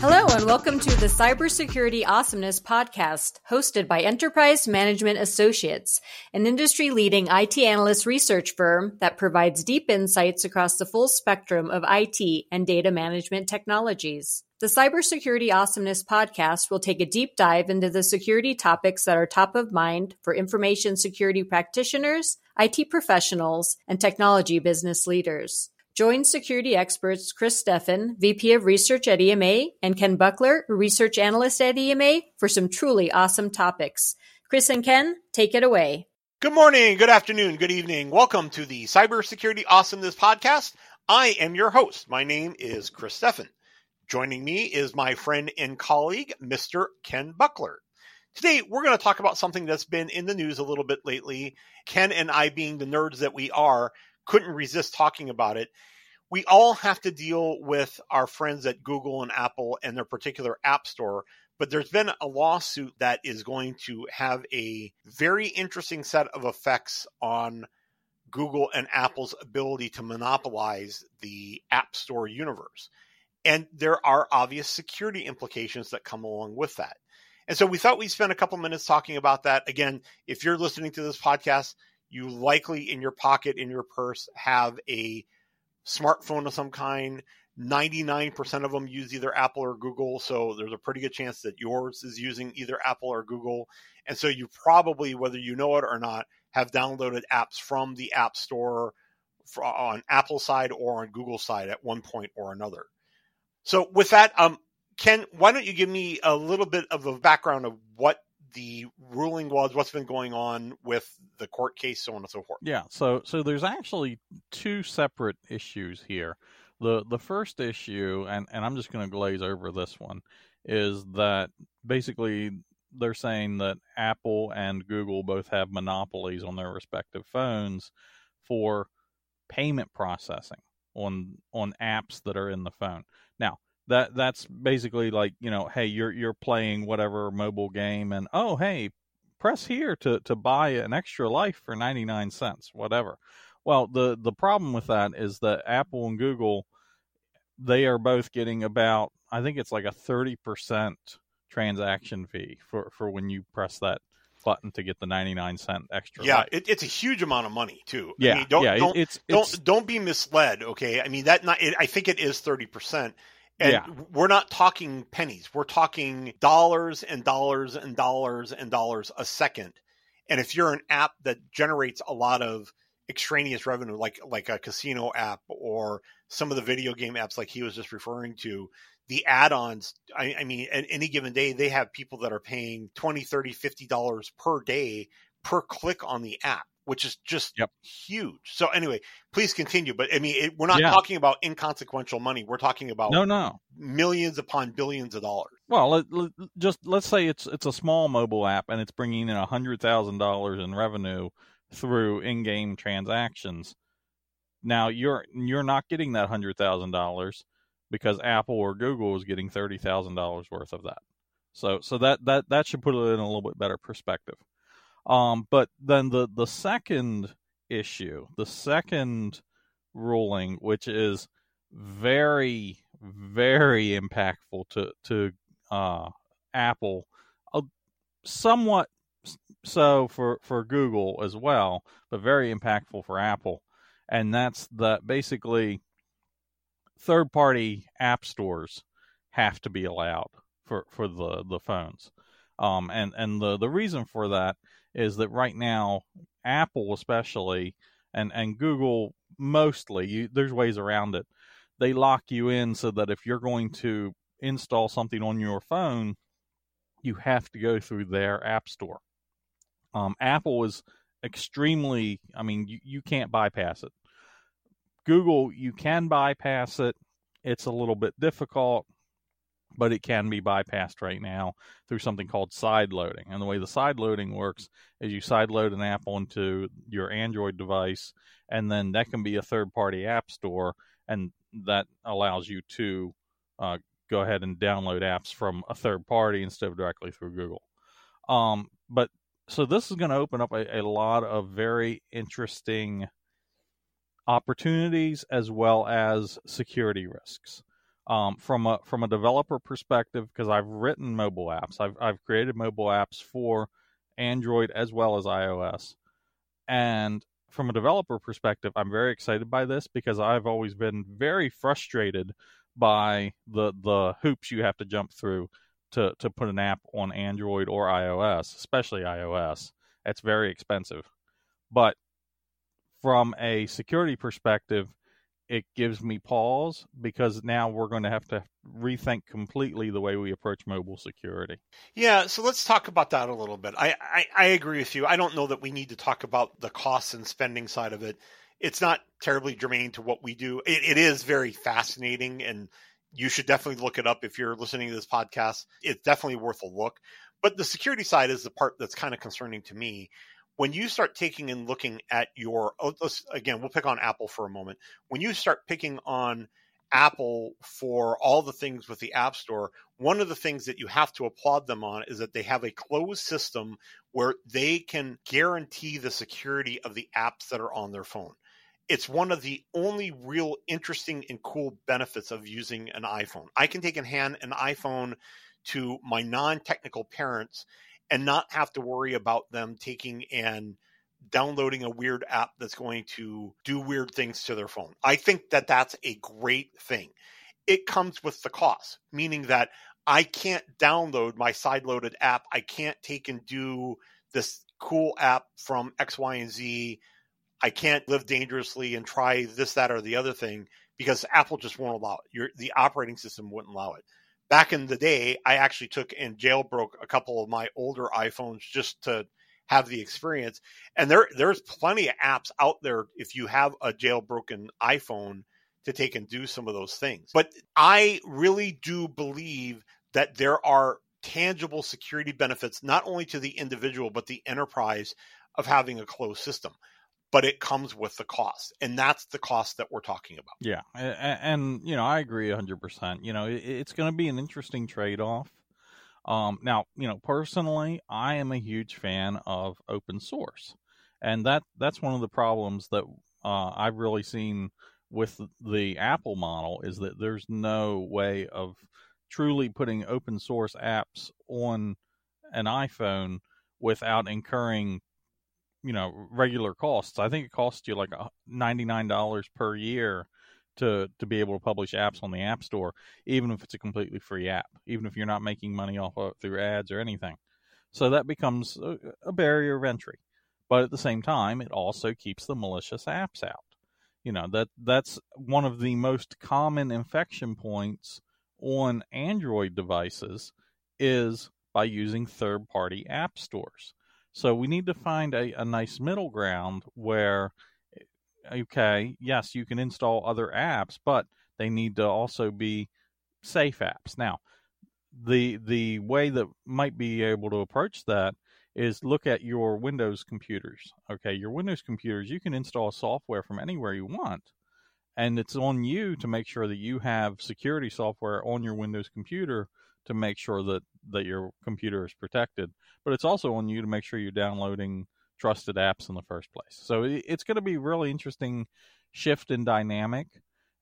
Hello, and welcome to the Cybersecurity Awesomeness podcast, hosted by Enterprise Management Associates, an industry leading IT analyst research firm that provides deep insights across the full spectrum of IT and data management technologies. The Cybersecurity Awesomeness podcast will take a deep dive into the security topics that are top of mind for information security practitioners, IT professionals, and technology business leaders. Join security experts Chris Steffen, VP of Research at EMA, and Ken Buckler, Research Analyst at EMA, for some truly awesome topics. Chris and Ken, take it away. Good morning, good afternoon, good evening. Welcome to the Cybersecurity Awesomeness Podcast. I am your host. My name is Chris Steffen. Joining me is my friend and colleague, Mr. Ken Buckler. Today, we're going to talk about something that's been in the news a little bit lately. Ken and I, being the nerds that we are, couldn't resist talking about it. We all have to deal with our friends at Google and Apple and their particular app store, but there's been a lawsuit that is going to have a very interesting set of effects on Google and Apple's ability to monopolize the App Store universe. And there are obvious security implications that come along with that. And so we thought we'd spend a couple minutes talking about that. Again, if you're listening to this podcast, you likely in your pocket, in your purse, have a smartphone of some kind. 99% of them use either Apple or Google. So there's a pretty good chance that yours is using either Apple or Google. And so you probably, whether you know it or not, have downloaded apps from the App Store on Apple side or on Google side at one point or another. So with that, um, Ken, why don't you give me a little bit of a background of what the ruling was, what's been going on with the court case, so on and so forth. Yeah, so so there's actually two separate issues here. The the first issue, and, and I'm just going to glaze over this one, is that basically they're saying that Apple and Google both have monopolies on their respective phones for payment processing on on apps that are in the phone. Now, that that's basically like you know hey you're you're playing whatever mobile game and oh hey press here to to buy an extra life for 99 cents whatever. Well the the problem with that is that apple and google they are both getting about i think it's like a 30% transaction fee for for when you press that button to get the 99 cent extra yeah it, it's a huge amount of money too. Yeah I mean, don't, yeah don't, it's, don't, it's, don't be misled okay? I mean that not it, i think it is 30% and Yeah. we're not talking pennies. We're talking dollars and dollars and dollars and dollars a second. And if you're an app that generates a lot of extraneous revenue, like like a casino app or some of the video game apps like he was just referring to, the add-ons, I, I mean, at any given day, they have people that are paying 20, 30, 50 dollars per day per click on the app, which is just Yep. huge. So anyway, please continue. But I mean, it, we're not Yeah. talking about inconsequential money. We're talking about no no millions upon billions of dollars. Well, let, let- just let's say it's it's a small mobile app and it's bringing in a hundred thousand dollars in revenue through in-game transactions. Now you're you're not getting that hundred thousand dollars because Apple or Google is getting thirty thousand dollars worth of that. So so that that that should put it in a little bit better perspective. Um, but then the the second issue, the second ruling, which is very very impactful to to uh, Apple, uh, somewhat so for for Google as well, but very impactful for Apple, and that's that basically third party app stores have to be allowed for for the the phones, um, and and the the reason for that is that right now Apple especially and and Google mostly you, there's ways around it they lock you in so that if you're going to install something on your phone, you have to go through their app store. Um, Apple is extremely, I mean, you, you can't bypass it. Google, you can bypass it. It's a little bit difficult, but it can be bypassed right now through something called side loading. And the way the side loading works is you side load an app onto your Android device, and then that can be a third party app store and that allows you to uh, go ahead and download apps from a third party instead of directly through Google. Um, but so this is going to open up a, a lot of very interesting opportunities as well as security risks. Um, from a from a developer perspective, because I've written mobile apps, I've I've created mobile apps for Android as well as iOS, and from a developer perspective, I'm very excited by this because I've always been very frustrated by the the hoops you have to jump through to to put an app on Android or iOS, especially iOS. It's very expensive. But from a security perspective, it gives me pause because now we're going to have to rethink completely the way we approach mobile security. Yeah, so let's talk about that a little bit. I, I, I agree with you. I don't know that we need to talk about the costs and spending side of it. It's not terribly germane to what we do. it, it is very fascinating, and you should definitely look it up if you're listening to this podcast. It's definitely worth a look. But the security side is the part that's kind of concerning to me when you start taking and looking at your oh, again we'll pick on apple for a moment. When you start picking on apple for all the things with the app store one of the things that you have to applaud them on is that they have a closed system where they can guarantee the security of the apps that are on their phone. It's one of the only real interesting and cool benefits of using an iphone. I can take in hand an iphone to my non-technical parents and not have to worry about them taking and downloading a weird app that's going to do weird things to their phone. I think that that's a great thing. It comes with the cost, meaning that I can't download my side loaded app. I can't take and do this cool app from X, Y, and Z. I can't live dangerously and try this, that, or the other thing because Apple just won't allow it. Your, the operating system wouldn't allow it back in the day, I actually took and jailbroke a couple of my older iPhones just to have the experience. And there there's plenty of apps out there if you have a jailbroken iPhone to take and do some of those things. But I really do believe that there are tangible security benefits not only to the individual but the enterprise of having a closed system but it comes with the cost and that's the cost that we're talking about. Yeah and, and you know i agree 100% you know it, it's going to be an interesting trade-off. Um, now you know personally i am a huge fan of open source and that that's one of the problems that uh, i've really seen with the apple model is that there's no way of truly putting open source apps on an iphone without incurring you know regular costs. I think it costs you like ninety nine dollars per year to to be able to publish apps on the App Store, even if it's a completely free app, even if you're not making money off of through ads or anything. So that becomes a, a barrier of entry. But at the same time, it also keeps the malicious apps out. You know that that's one of the most common infection points on Android devices is by using third party app stores. So we need to find a, a nice middle ground where, eh, okay, yes, you can install other apps, but they need to also be safe apps. Now, the the way that might be able to approach that is look at your Windows computers. Okay, your Windows computers, you can install software from anywhere you want. And it's on you to make sure that you have security software on your Windows computer to make sure that that your computer is protected. But it's also on you to make sure you're downloading trusted apps in the first place. So it's going to be really interesting shift in dynamic.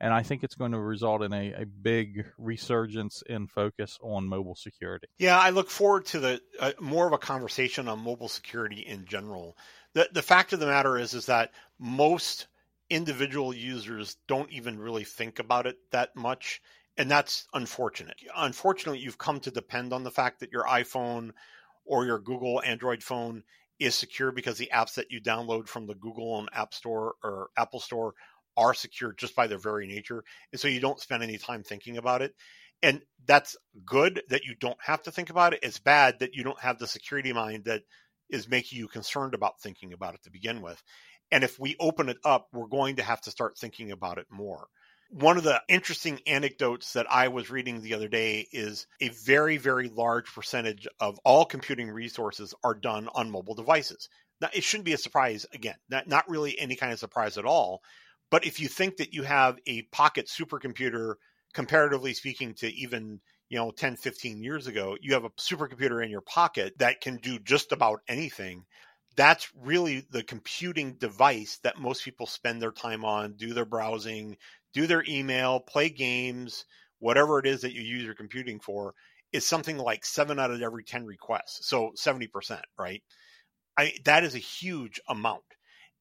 And I think it's going to result in a, a big resurgence in focus on mobile security. Yeah, I look forward to the uh, more of a conversation on mobile security in general. The the fact of the matter is is that most individual users don't even really think about it that much and that's unfortunate. Unfortunately, you've come to depend on the fact that your iPhone or your Google Android phone is secure because the apps that you download from the Google and App Store or Apple Store are secure just by their very nature. And so you don't spend any time thinking about it. And that's good that you don't have to think about it. It's bad that you don't have the security mind that is making you concerned about thinking about it to begin with. And if we open it up, we're going to have to start thinking about it more. One of the interesting anecdotes that I was reading the other day is a very, very large percentage of all computing resources are done on mobile devices. Now, it shouldn't be a surprise, again, not, not really any kind of surprise at all. But if you think that you have a pocket supercomputer, comparatively speaking to even you know 10 15 years ago you have a supercomputer in your pocket that can do just about anything that's really the computing device that most people spend their time on do their browsing do their email, play games, whatever it is that you use your computing for, is something like seven out of every 10 requests. So 70%, right? I, that is a huge amount.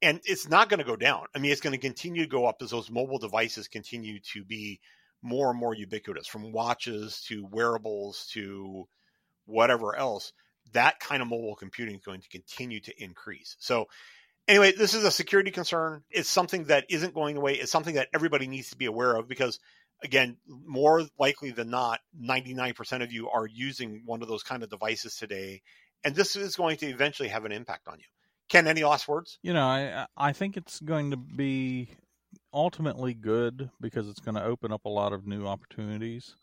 And it's not going to go down. I mean, it's going to continue to go up as those mobile devices continue to be more and more ubiquitous from watches to wearables to whatever else. That kind of mobile computing is going to continue to increase. So, anyway, this is a security concern. It's something that isn't going away. It's something that everybody needs to be aware of because again, more likely than not, 99% of you are using one of those kind of devices today. And this is going to eventually have an impact on you. Ken, any last words? You know, I I think it's going to be ultimately good because it's going to open up a lot of new opportunities.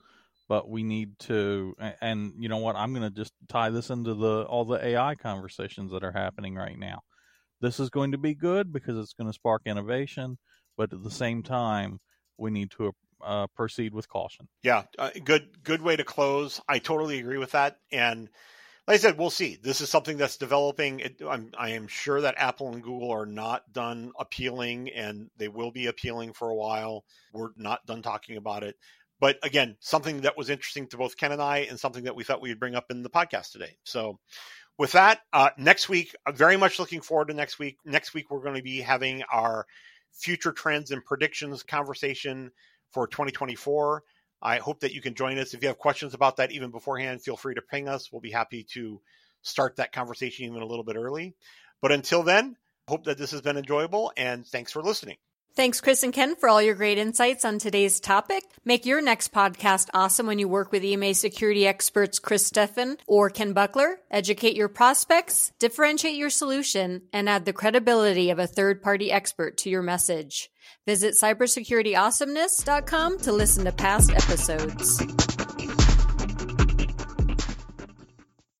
But we need to, and you know what? I'm going to just tie this into the all the AI conversations that are happening right now. This is going to be good because it's going to spark innovation, but at the same time, we need to uh, proceed with caution. Yeah, uh, good good way to close. I totally agree with that. And like I said, we'll see. This is something that's developing. It, I'm, I am sure that Apple and Google are not done appealing, and they will be appealing for a while. We're not done talking about it. But again, something that was interesting to both Ken and I, and something that we thought we'd bring up in the podcast today. So, with that, uh, next week, I'm very much looking forward to next week. Next week, we're going to be having our future trends and predictions conversation for 2024. I hope that you can join us. If you have questions about that even beforehand, feel free to ping us. We'll be happy to start that conversation even a little bit early. But until then, hope that this has been enjoyable and thanks for listening. Thanks, Chris and Ken, for all your great insights on today's topic. Make your next podcast awesome when you work with EMA security experts Chris Steffen or Ken Buckler. Educate your prospects, differentiate your solution, and add the credibility of a third party expert to your message. Visit cybersecurityawesomeness.com to listen to past episodes.